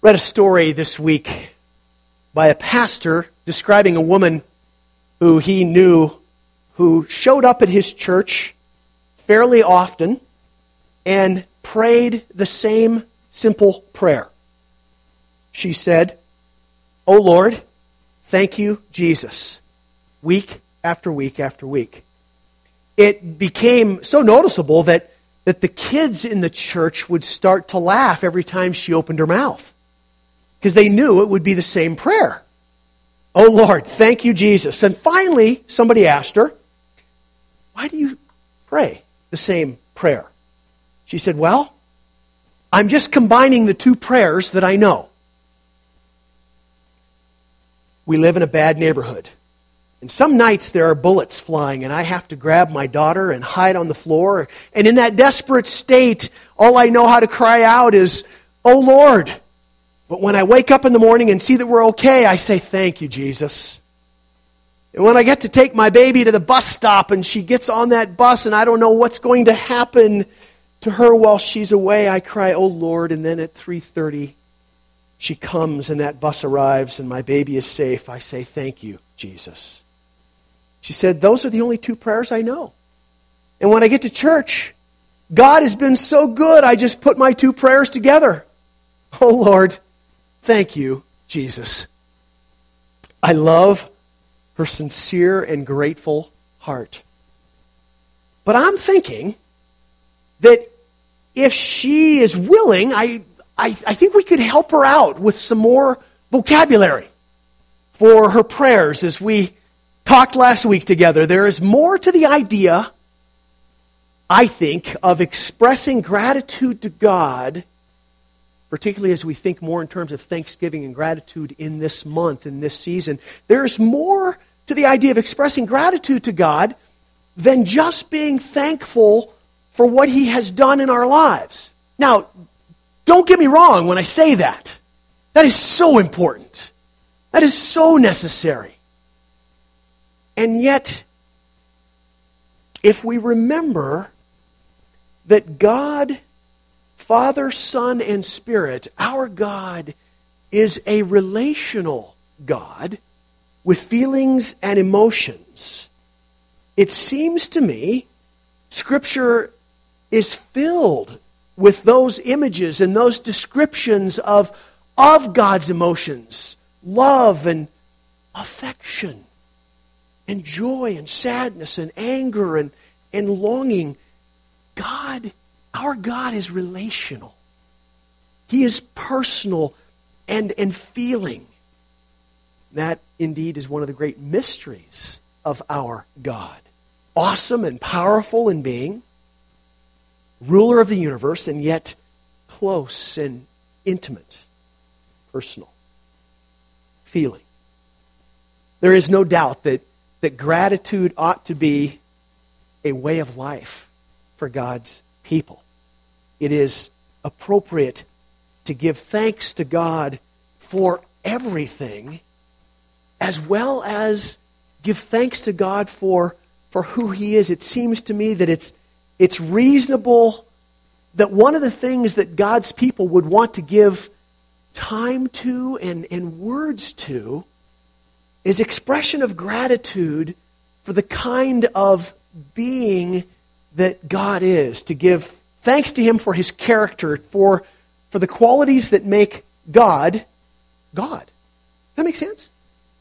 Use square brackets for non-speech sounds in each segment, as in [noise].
read a story this week by a pastor describing a woman who he knew who showed up at his church fairly often and prayed the same simple prayer. She said, Oh Lord, thank you, Jesus, week after week after week. It became so noticeable that, that the kids in the church would start to laugh every time she opened her mouth because they knew it would be the same prayer. Oh Lord, thank you, Jesus. And finally, somebody asked her, Why do you pray the same prayer? She said, Well, I'm just combining the two prayers that I know. We live in a bad neighborhood. And some nights there are bullets flying, and I have to grab my daughter and hide on the floor. And in that desperate state, all I know how to cry out is, Oh Lord, but when I wake up in the morning and see that we're okay, I say, Thank you, Jesus. And when I get to take my baby to the bus stop and she gets on that bus and I don't know what's going to happen to her while she's away, I cry, "Oh Lord." And then at 3:30, she comes and that bus arrives and my baby is safe. I say, "Thank you, Jesus." She said, "Those are the only two prayers I know." And when I get to church, God has been so good, I just put my two prayers together. Oh Lord, Thank you, Jesus. I love her sincere and grateful heart. But I'm thinking that if she is willing, I, I, I, think we could help her out with some more vocabulary for her prayers as we talked last week together. There is more to the idea, I think, of expressing gratitude to God particularly as we think more in terms of thanksgiving and gratitude in this month, in this season, there's more to the idea of expressing gratitude to God than just being thankful for what He has done in our lives. Now, don't get me wrong when I say that. That is so important. That is so necessary. And yet, if we remember that God Father, Son, and Spirit, our God is a relational God with feelings and emotions. It seems to me Scripture is filled with those images and those descriptions of, of God's emotions love and affection, and joy and sadness and anger and, and longing. God our God is relational. He is personal and, and feeling. That indeed is one of the great mysteries of our God. Awesome and powerful in being, ruler of the universe, and yet close and intimate, personal, feeling. There is no doubt that, that gratitude ought to be a way of life for God's people. It is appropriate to give thanks to God for everything, as well as give thanks to God for, for who He is. It seems to me that it's, it's reasonable that one of the things that God's people would want to give time to and, and words to is expression of gratitude for the kind of being that God is, to give thanks to Him for His character, for, for the qualities that make God God. Does that make sense?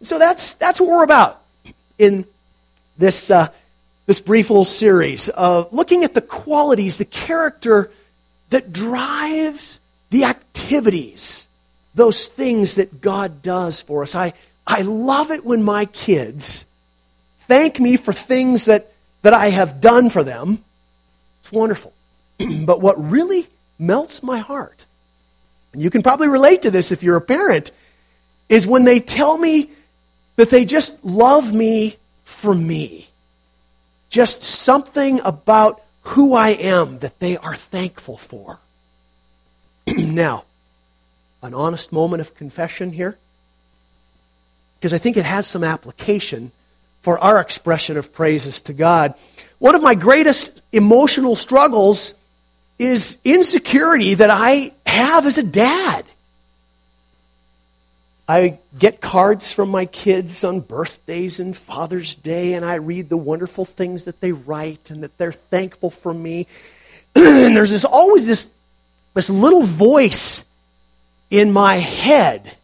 So that's, that's what we're about in this, uh, this brief little series of looking at the qualities, the character that drives the activities, those things that God does for us. I, I love it when my kids thank me for things that, that I have done for them it's wonderful. [clears throat] but what really melts my heart, and you can probably relate to this if you're a parent, is when they tell me that they just love me for me. Just something about who I am that they are thankful for. [clears throat] now, an honest moment of confession here, because I think it has some application for our expression of praises to God. One of my greatest emotional struggles is insecurity that I have as a dad. I get cards from my kids on birthdays and Father's Day, and I read the wonderful things that they write and that they're thankful for me. [clears throat] and there's this, always this, this little voice in my head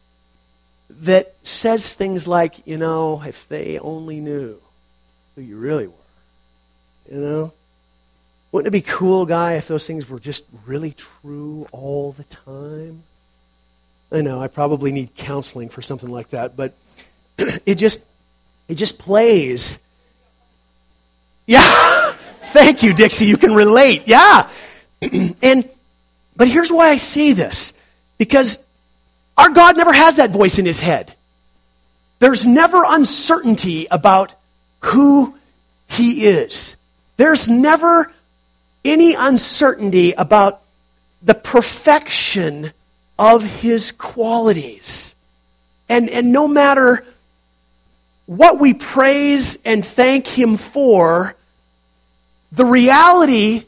that says things like, you know, if they only knew who you really were. You know? Wouldn't it be cool, guy, if those things were just really true all the time? I know I probably need counseling for something like that, but [clears throat] it just it just plays. Yeah. [laughs] Thank you, Dixie. You can relate. Yeah. [clears throat] and but here's why I say this. Because our God never has that voice in his head. There's never uncertainty about who he is. There's never any uncertainty about the perfection of his qualities. And, and no matter what we praise and thank him for, the reality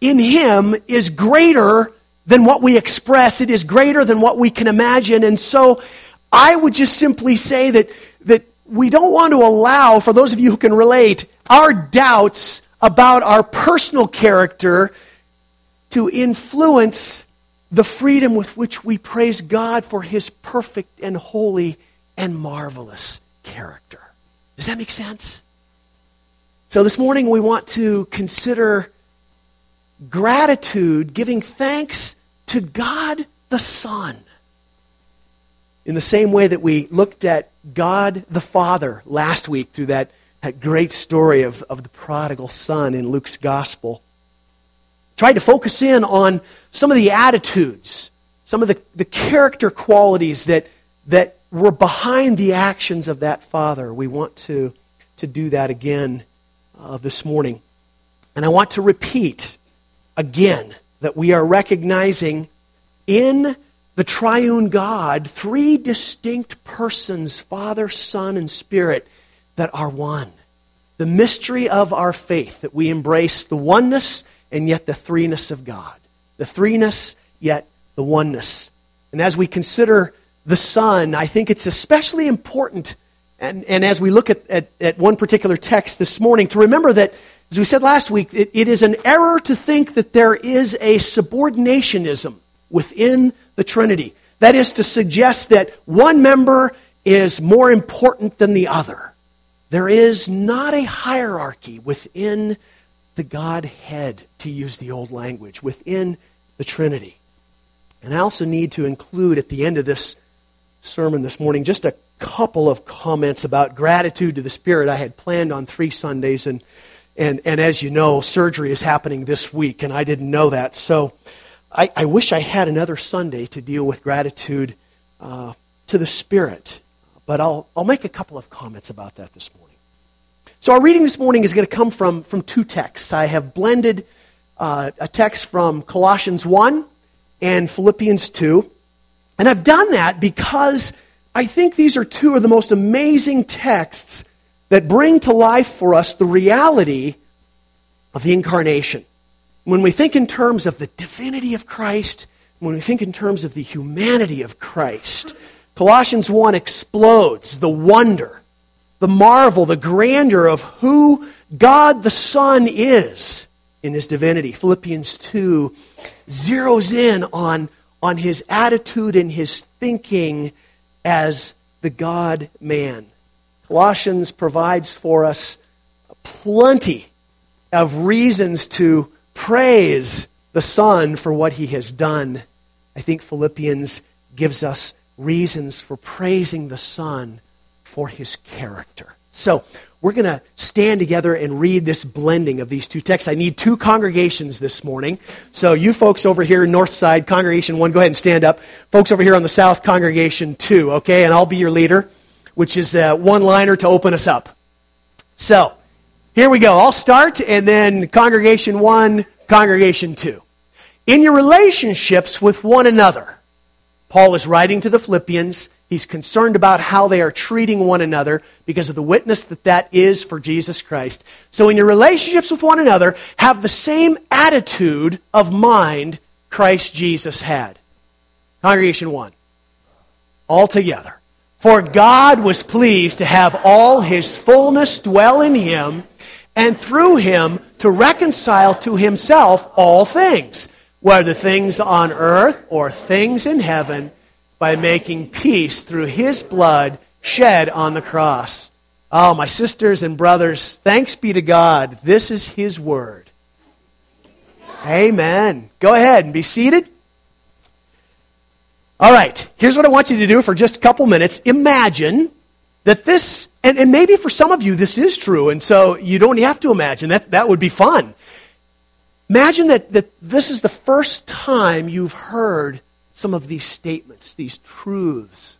in him is greater than what we express. It is greater than what we can imagine. And so I would just simply say that, that we don't want to allow, for those of you who can relate, our doubts about our personal character to influence the freedom with which we praise God for his perfect and holy and marvelous character. Does that make sense? So this morning we want to consider gratitude, giving thanks to God the Son. In the same way that we looked at God the Father last week through that, that great story of, of the prodigal son in Luke's gospel tried to focus in on some of the attitudes, some of the, the character qualities that, that were behind the actions of that father. We want to, to do that again uh, this morning. And I want to repeat again that we are recognizing in the triune God three distinct persons Father, Son, and Spirit that are one. The mystery of our faith, that we embrace the oneness and yet the threeness of God. The threeness, yet the oneness. And as we consider the Son, I think it's especially important, and, and as we look at, at, at one particular text this morning, to remember that, as we said last week, it, it is an error to think that there is a subordinationism within the Trinity. That is to suggest that one member is more important than the other. There is not a hierarchy within the Godhead, to use the old language, within the Trinity. And I also need to include at the end of this sermon this morning just a couple of comments about gratitude to the Spirit. I had planned on three Sundays, and, and, and as you know, surgery is happening this week, and I didn't know that. So I, I wish I had another Sunday to deal with gratitude uh, to the Spirit. But I'll, I'll make a couple of comments about that this morning. So, our reading this morning is going to come from, from two texts. I have blended uh, a text from Colossians 1 and Philippians 2. And I've done that because I think these are two of the most amazing texts that bring to life for us the reality of the incarnation. When we think in terms of the divinity of Christ, when we think in terms of the humanity of Christ, Colossians 1 explodes the wonder the marvel, the grandeur of who God the Son is in his divinity. Philippians 2 zeroes in on, on his attitude and his thinking as the God man. Colossians provides for us plenty of reasons to praise the Son for what he has done. I think Philippians gives us reasons for praising the Son for his character. So, we're going to stand together and read this blending of these two texts. I need two congregations this morning. So, you folks over here, north side, congregation one, go ahead and stand up. Folks over here on the south, congregation two, okay? And I'll be your leader, which is uh, a one liner to open us up. So, here we go. I'll start, and then congregation one, congregation two. In your relationships with one another, Paul is writing to the Philippians He's concerned about how they are treating one another because of the witness that that is for Jesus Christ. So, in your relationships with one another, have the same attitude of mind Christ Jesus had. Congregation one. All together. For God was pleased to have all his fullness dwell in him, and through him to reconcile to himself all things, whether things on earth or things in heaven, by making peace through his blood shed on the cross. Oh, my sisters and brothers, thanks be to God. This is his word. Amen. Go ahead and be seated. All right, here's what I want you to do for just a couple minutes. Imagine that this, and, and maybe for some of you this is true, and so you don't have to imagine. That, that would be fun. Imagine that, that this is the first time you've heard some of these statements, these truths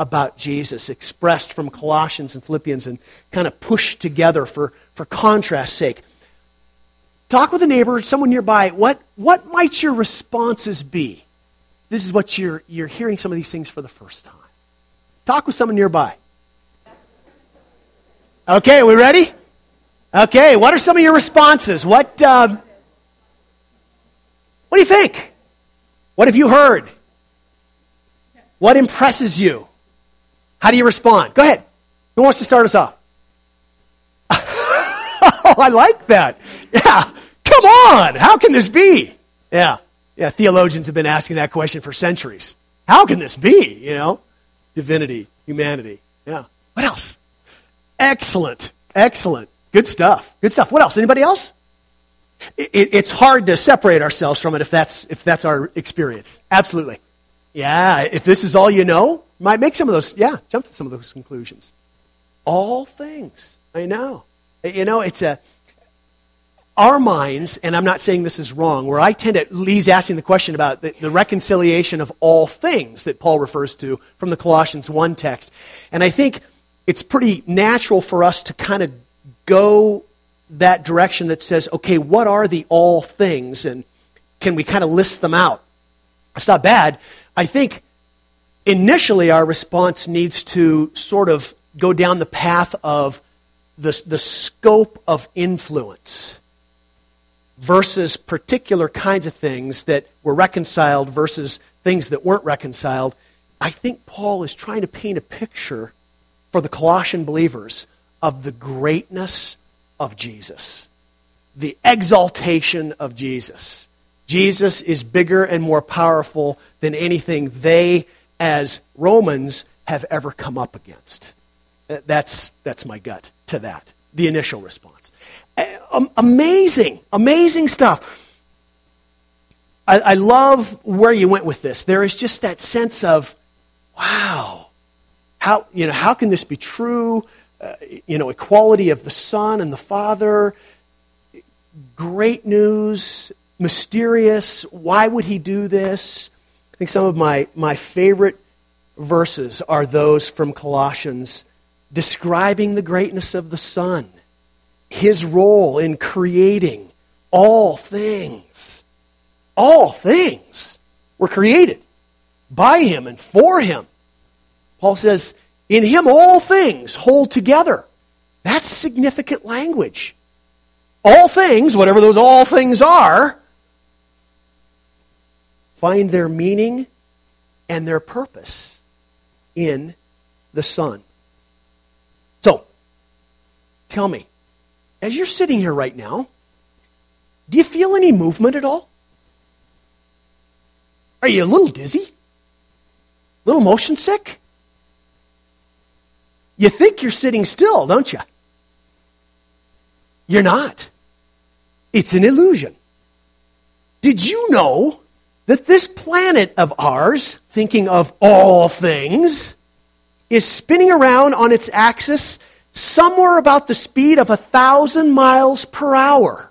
about Jesus expressed from Colossians and Philippians and kind of pushed together for, for contrast's sake. Talk with a neighbor, someone nearby. What, what might your responses be? This is what you're, you're hearing some of these things for the first time. Talk with someone nearby. Okay, we ready? Okay, what are some of your responses? What, um, what do you think? What have you heard? What impresses you? How do you respond? Go ahead. Who wants to start us off? [laughs] oh, I like that. Yeah. Come on. How can this be? Yeah. Yeah. Theologians have been asking that question for centuries. How can this be? You know, divinity, humanity. Yeah. What else? Excellent. Excellent. Good stuff. Good stuff. What else? Anybody else? It, it, it's hard to separate ourselves from it if that's, if that's our experience. Absolutely. Yeah. If this is all you know, might make some of those, yeah, jump to some of those conclusions. All things. I know. You know, it's a, our minds, and I'm not saying this is wrong, where I tend to, Lee's asking the question about the, the, reconciliation of all things that Paul refers to from the Colossians 1 text. And I think it's pretty natural for us to kind of go that direction that says, okay, what are the all things? And can we kind of list them out? It's not bad. I think initially our response needs to sort of go down the path of the, the scope of influence versus particular kinds of things that were reconciled versus things that weren't reconciled. I think Paul is trying to paint a picture for the Colossian believers of the greatness of Jesus, the exaltation of Jesus. Jesus is bigger and more powerful than anything they, as Romans, have ever come up against. That's, that's my gut to that, the initial response. Amazing, amazing stuff. I, I love where you went with this. There is just that sense of, wow, how, you know, how can this be true? Uh, you know, equality of the Son and the Father. Great news, mysterious. Why would he do this? I think some of my, my favorite verses are those from Colossians describing the greatness of the Son, his role in creating all things. All things were created by him and for him. Paul says, In him all things hold together. That's significant language. All things, whatever those all things are, find their meaning and their purpose in the Son. So, tell me, as you're sitting here right now, do you feel any movement at all? Are you a little dizzy? A little motion sick? You think you're sitting still, don't you? You're not. It's an illusion. Did you know that this planet of ours, thinking of all things, is spinning around on its axis somewhere about the speed of a thousand miles per hour?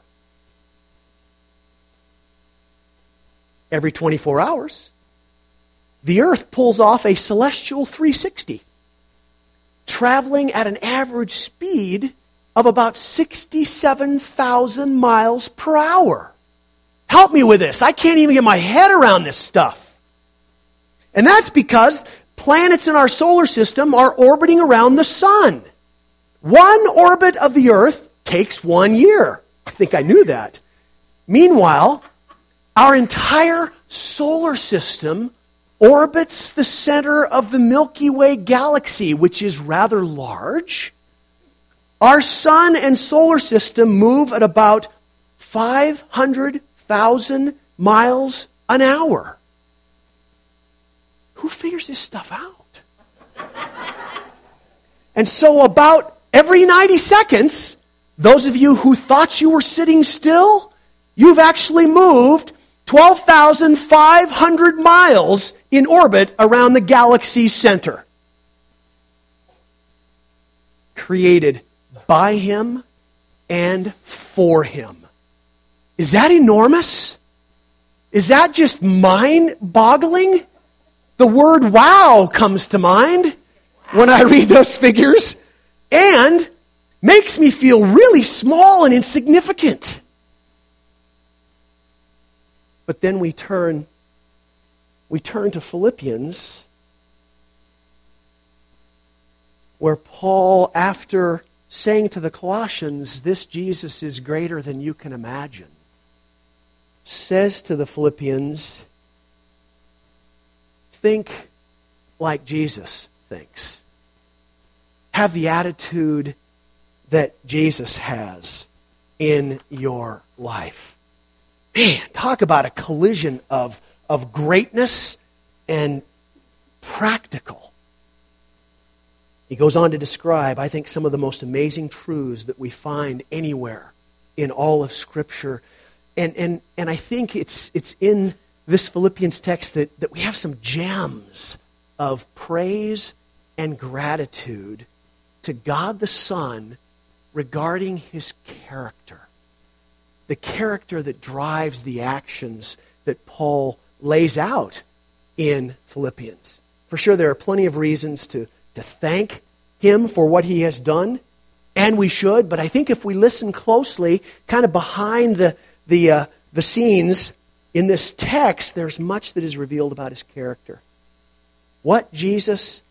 Every 24 hours, the Earth pulls off a celestial 360 traveling at an average speed of about 67,000 miles per hour. Help me with this. I can't even get my head around this stuff. And that's because planets in our solar system are orbiting around the sun. One orbit of the Earth takes one year. I think I knew that. Meanwhile, our entire solar system orbits the center of the Milky Way galaxy, which is rather large. Our sun and solar system move at about 500,000 miles an hour. Who figures this stuff out? and so, about every 90 seconds, those of you who thought you were sitting still, you've actually moved 12,500 miles in orbit around the galaxy's center. Created by Him and for Him. Is that enormous? Is that just mind boggling? The word wow comes to mind when I read those figures and makes me feel really small and insignificant. But then we turn we turn to Philippians where Paul after saying to the Colossians this Jesus is greater than you can imagine says to the Philippians think like Jesus thinks. Have the attitude that Jesus has in your life. Man, talk about a collision of, of greatness and practical. He goes on to describe, I think, some of the most amazing truths that we find anywhere in all of Scripture. And, and, and I think it's, it's in this Philippians text that, that we have some gems of praise and gratitude to God the Son regarding his character the character that drives the actions that Paul lays out in Philippians. For sure, there are plenty of reasons to, to thank him for what he has done, and we should, but I think if we listen closely, kind of behind the, the, uh, the scenes in this text, there's much that is revealed about his character. What Jesus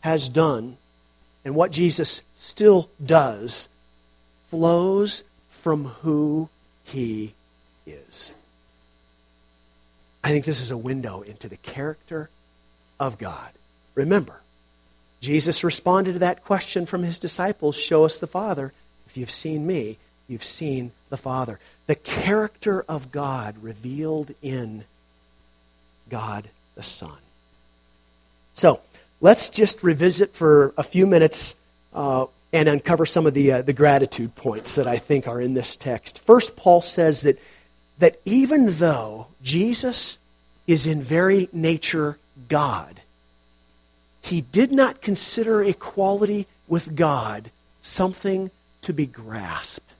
has done and what Jesus still does flows from who he is. I think this is a window into the character of God. Remember, Jesus responded to that question from his disciples Show us the Father. If you've seen me, you've seen the Father. The character of God revealed in God the Son. So, let's just revisit for a few minutes uh, and uncover some of the, uh, the gratitude points that I think are in this text. First, Paul says that, that even though Jesus is in very nature God, he did not consider equality with God something to be grasped.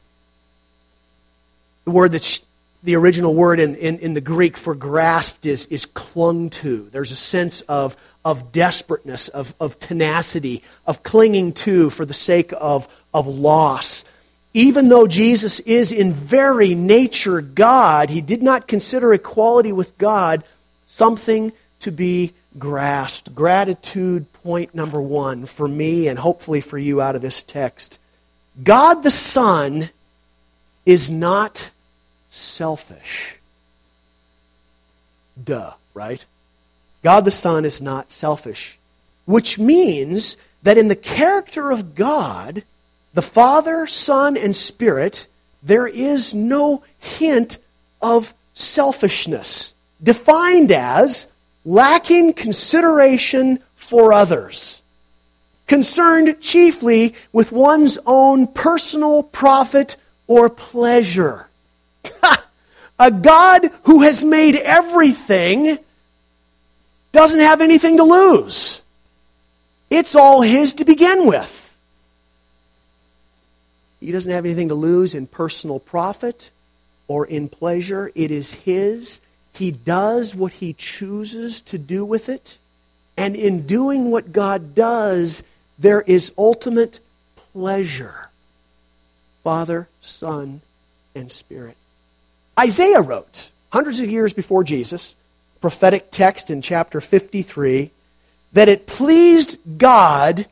The word that's the original word in, in, in, the Greek for grasped is, is clung to. There's a sense of, of desperateness, of, of tenacity, of clinging to for the sake of, of loss. Even though Jesus is in very nature God, he did not consider equality with God something to be grasped. Gratitude, point number one, for me and hopefully for you out of this text. God the Son is not selfish. Duh, right? God the Son is not selfish, which means that in the character of God, the Father, Son, and Spirit, there is no hint of selfishness, defined as lacking consideration for others, concerned chiefly with one's own personal profit or pleasure. [laughs] a God who has made everything doesn't have anything to lose. It's all His to begin with. He doesn't have anything to lose in personal profit or in pleasure. It is His. He does what He chooses to do with it. And in doing what God does, there is ultimate pleasure. Father, Son, and Spirit. Isaiah wrote, hundreds of years before Jesus, prophetic text in chapter 53, that it pleased God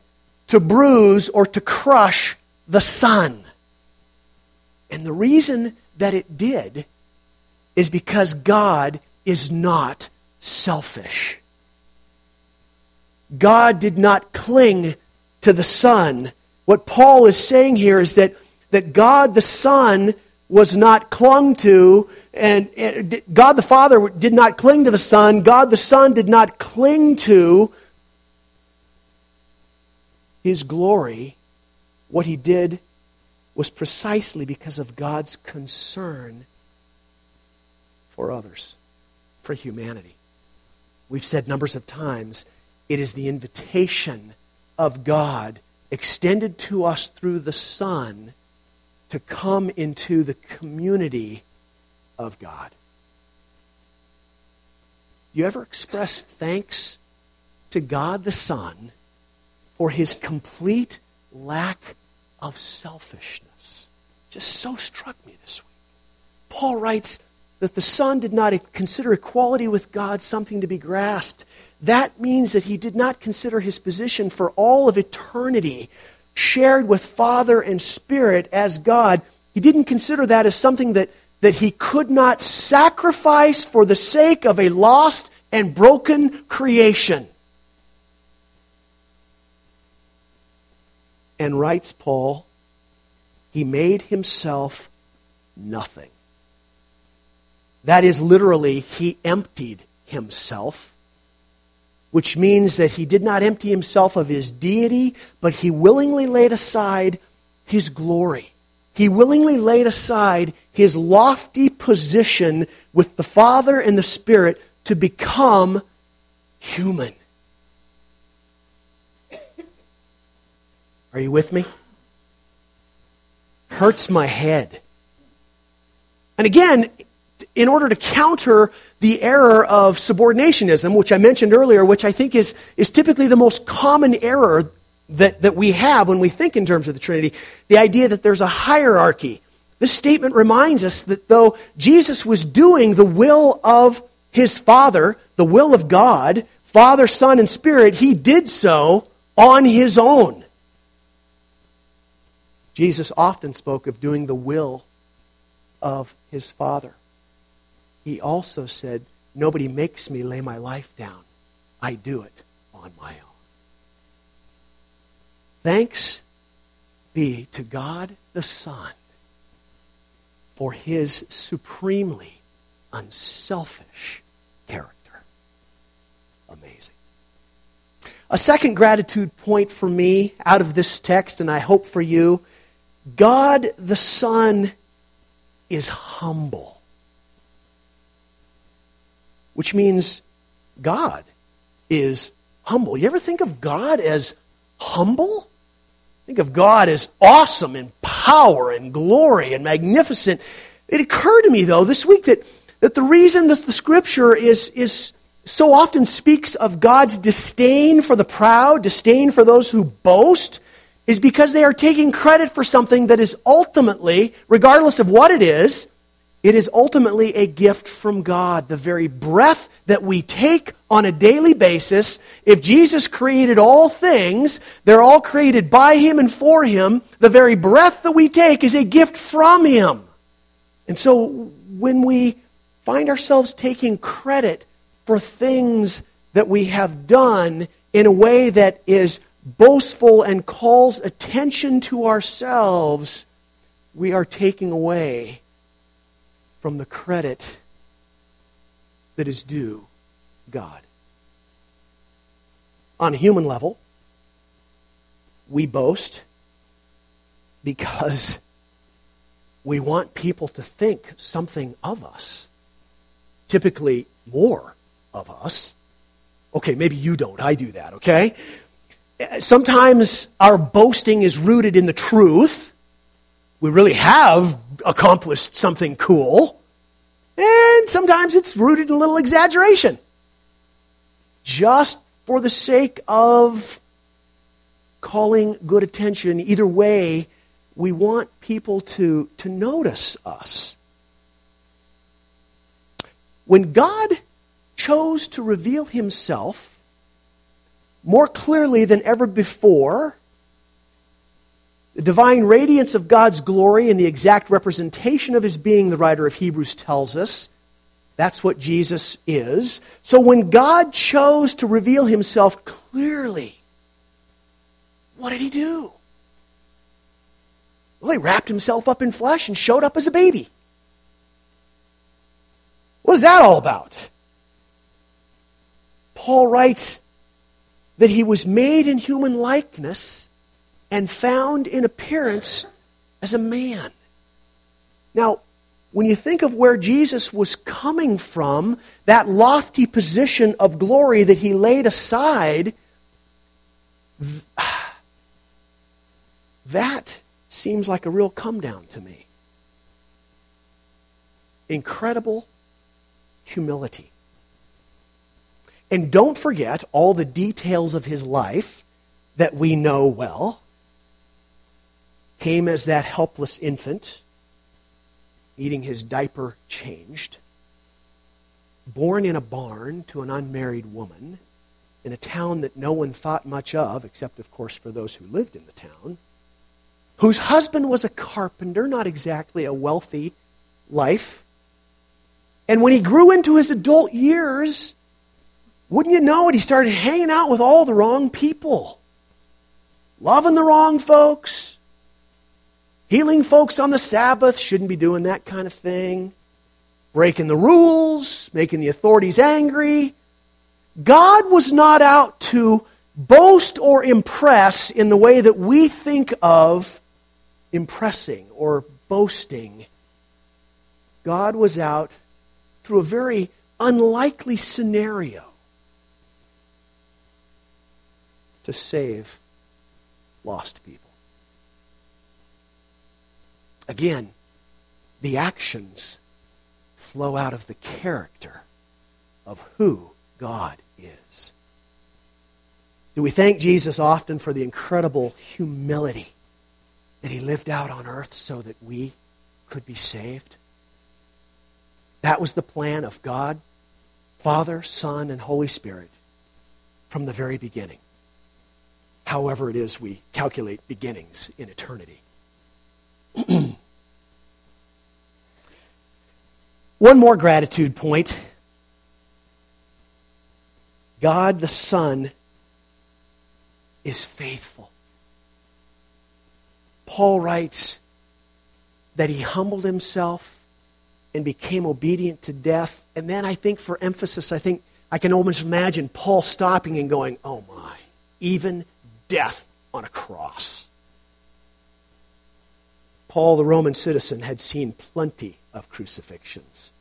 to bruise or to crush the Son. And the reason that it did is because God is not selfish. God did not cling to the Son. What Paul is saying here is that, that God the Son was not clung to, and, and God the Father did not cling to the Son. God the Son did not cling to his glory. What he did was precisely because of God's concern for others, for humanity. We've said numbers of times it is the invitation of God extended to us through the Son to come into the community of God. You ever express thanks to God the Son for his complete lack of selfishness? Just so struck me this week. Paul writes that the Son did not consider equality with God something to be grasped. That means that he did not consider his position for all of eternity shared with Father and Spirit as God, he didn't consider that as something that, that he could not sacrifice for the sake of a lost and broken creation. And writes Paul, he made himself nothing. That is literally, he emptied himself which means that he did not empty himself of his deity, but he willingly laid aside his glory. He willingly laid aside his lofty position with the Father and the Spirit to become human. Are you with me? Hurts my head. And again, in order to counter the error of subordinationism, which I mentioned earlier, which I think is, is typically the most common error that, that we have when we think in terms of the Trinity, the idea that there's a hierarchy. This statement reminds us that though Jesus was doing the will of his Father, the will of God, Father, Son, and Spirit, he did so on his own. Jesus often spoke of doing the will of his Father he also said, Nobody makes me lay my life down. I do it on my own. Thanks be to God the Son for his supremely unselfish character. Amazing. A second gratitude point for me out of this text, and I hope for you God the Son is humble which means God is humble. You ever think of God as humble? Think of God as awesome in power and glory and magnificent. It occurred to me, though, this week that, that the reason that the scripture is, is so often speaks of God's disdain for the proud, disdain for those who boast, is because they are taking credit for something that is ultimately, regardless of what it is, it is ultimately a gift from God. The very breath that we take on a daily basis, if Jesus created all things, they're all created by Him and for Him. The very breath that we take is a gift from Him. And so when we find ourselves taking credit for things that we have done in a way that is boastful and calls attention to ourselves, we are taking away from the credit that is due God. On a human level, we boast because we want people to think something of us, typically more of us. Okay, maybe you don't. I do that, okay? Sometimes our boasting is rooted in the truth. We really have accomplished something cool. And sometimes it's rooted in a little exaggeration. Just for the sake of calling good attention. Either way, we want people to, to notice us. When God chose to reveal himself more clearly than ever before the divine radiance of God's glory and the exact representation of his being, the writer of Hebrews tells us. That's what Jesus is. So when God chose to reveal himself clearly. What did he do? Well, he wrapped himself up in flesh and showed up as a baby. What is that all about? Paul writes that he was made in human likeness and found in appearance as a man. Now, when you think of where Jesus was coming from, that lofty position of glory that he laid aside, [sighs] that seems like a real come down to me. Incredible humility. And don't forget all the details of his life that we know well. Came as that helpless infant needing his diaper changed, born in a barn to an unmarried woman in a town that no one thought much of, except, of course, for those who lived in the town, whose husband was a carpenter, not exactly a wealthy life. And when he grew into his adult years, wouldn't you know it, he started hanging out with all the wrong people, loving the wrong folks, Healing folks on the Sabbath shouldn't be doing that kind of thing. Breaking the rules, making the authorities angry. God was not out to boast or impress in the way that we think of impressing or boasting. God was out through a very unlikely scenario to save lost people. Again, the actions flow out of the character of who God is. Do we thank Jesus often for the incredible humility that he lived out on earth so that we could be saved? That was the plan of God, Father, Son, and Holy Spirit from the very beginning. However, it is we calculate beginnings in eternity. [clears throat] One more gratitude point God the Son is faithful. Paul writes that he humbled himself and became obedient to death. And then I think, for emphasis, I think I can almost imagine Paul stopping and going, Oh my, even death on a cross. Paul, the Roman citizen, had seen plenty of crucifixions.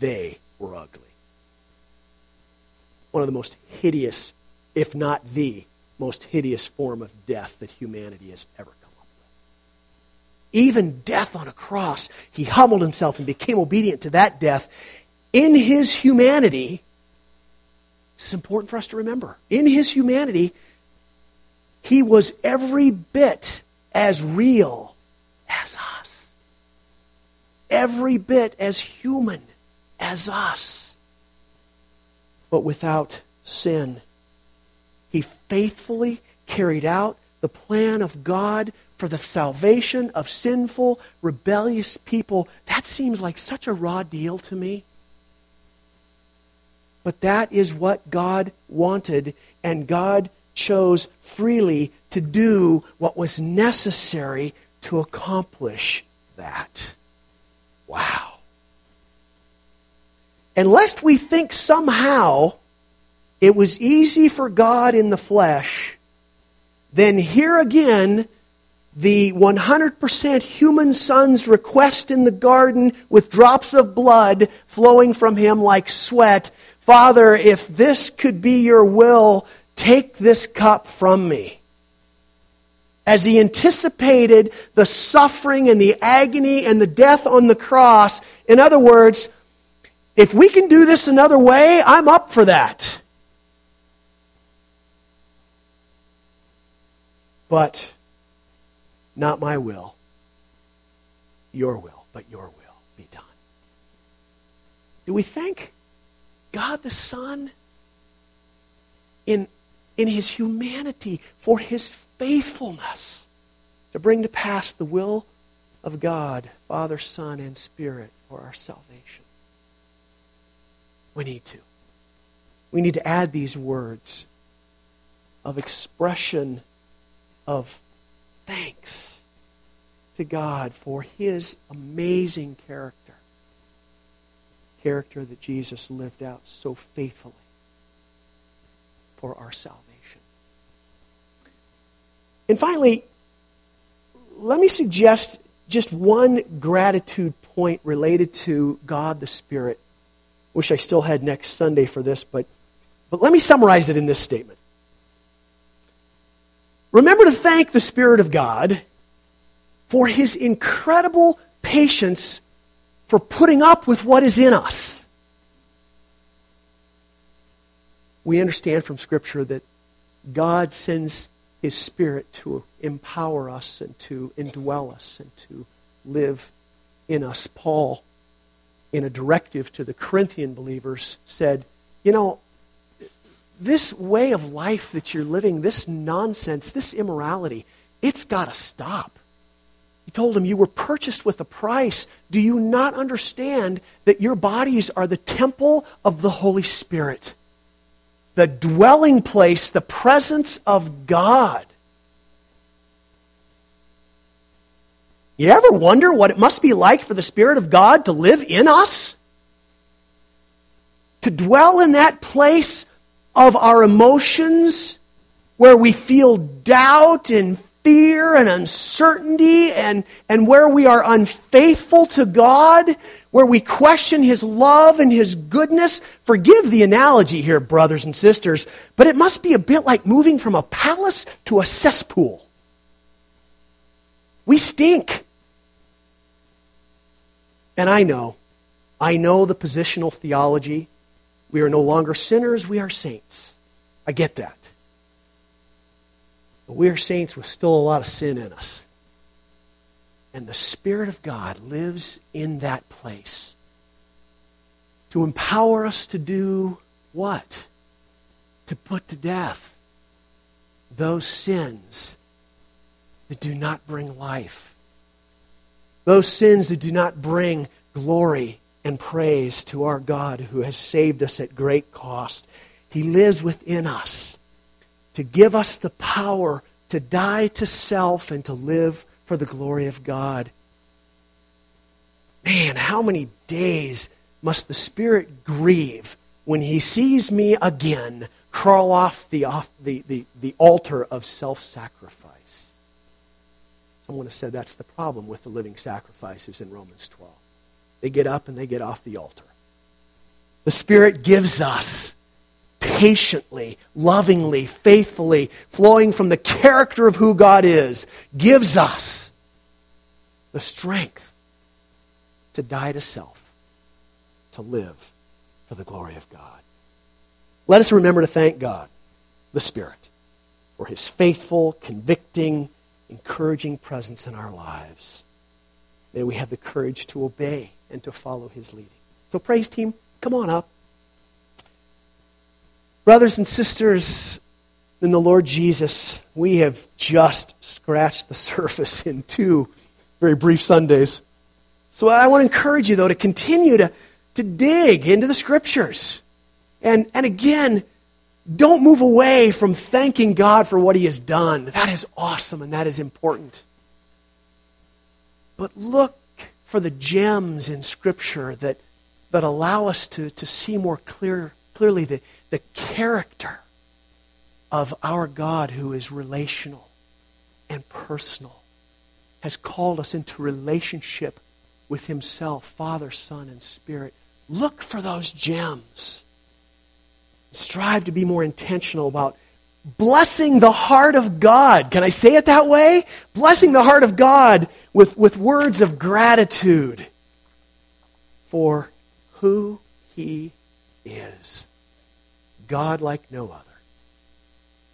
They were ugly. One of the most hideous, if not the most hideous form of death that humanity has ever come up with. Even death on a cross, he humbled himself and became obedient to that death. In his humanity, it's important for us to remember. In his humanity, he was every bit as real as us, every bit as human as us, but without sin. He faithfully carried out the plan of God for the salvation of sinful, rebellious people. That seems like such a raw deal to me. But that is what God wanted, and God chose freely to do what was necessary to accomplish that. Wow. And lest we think somehow it was easy for God in the flesh, then here again, the 100% human son's request in the garden with drops of blood flowing from him like sweat Father, if this could be your will, take this cup from me as he anticipated the suffering and the agony and the death on the cross. In other words, if we can do this another way, I'm up for that. But not my will, your will, but your will be done. Do we thank God the Son in, in his humanity for his faithfulness to bring to pass the will of God, Father, Son, and Spirit for our salvation. We need to. We need to add these words of expression of thanks to God for his amazing character. Character that Jesus lived out so faithfully for our salvation. And finally, let me suggest just one gratitude point related to God the Spirit. Wish I still had next Sunday for this, but, but let me summarize it in this statement. Remember to thank the Spirit of God for his incredible patience for putting up with what is in us. We understand from Scripture that God sends his Spirit to empower us and to indwell us and to live in us. Paul, in a directive to the Corinthian believers, said, You know, this way of life that you're living, this nonsense, this immorality, it's got to stop. He told them, You were purchased with a price. Do you not understand that your bodies are the temple of the Holy Spirit? The dwelling place, the presence of God. You ever wonder what it must be like for the Spirit of God to live in us? To dwell in that place of our emotions where we feel doubt and fear and uncertainty and, and where we are unfaithful to God, where we question His love and His goodness. Forgive the analogy here, brothers and sisters, but it must be a bit like moving from a palace to a cesspool. We stink. And I know, I know the positional theology. We are no longer sinners, we are saints. I get that. But we are saints with still a lot of sin in us. And the Spirit of God lives in that place to empower us to do what? To put to death those sins that do not bring life those sins that do not bring glory and praise to our God who has saved us at great cost. He lives within us to give us the power to die to self and to live for the glory of God. Man, how many days must the Spirit grieve when He sees me again crawl off the, off the, the, the altar of self sacrifice? Someone has said that's the problem with the living sacrifices in Romans 12. They get up and they get off the altar. The Spirit gives us patiently, lovingly, faithfully, flowing from the character of who God is, gives us the strength to die to self, to live for the glory of God. Let us remember to thank God, the Spirit, for his faithful, convicting, encouraging presence in our lives. May we have the courage to obey and to follow his leading. So, praise team, come on up. Brothers and sisters in the Lord Jesus, we have just scratched the [laughs] surface in two very brief Sundays. So, I want to encourage you, though, to continue to, to dig into the scriptures. And, and again, don't move away from thanking God for what He has done. That is awesome and that is important. But look for the gems in Scripture that, that allow us to, to see more clear, clearly the, the character of our God who is relational and personal, has called us into relationship with Himself, Father, Son, and Spirit. Look for those gems strive to be more intentional about blessing the heart of God. Can I say it that way? Blessing the heart of God with, with words of gratitude for who He is. God like no other.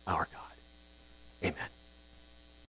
Our God. Amen.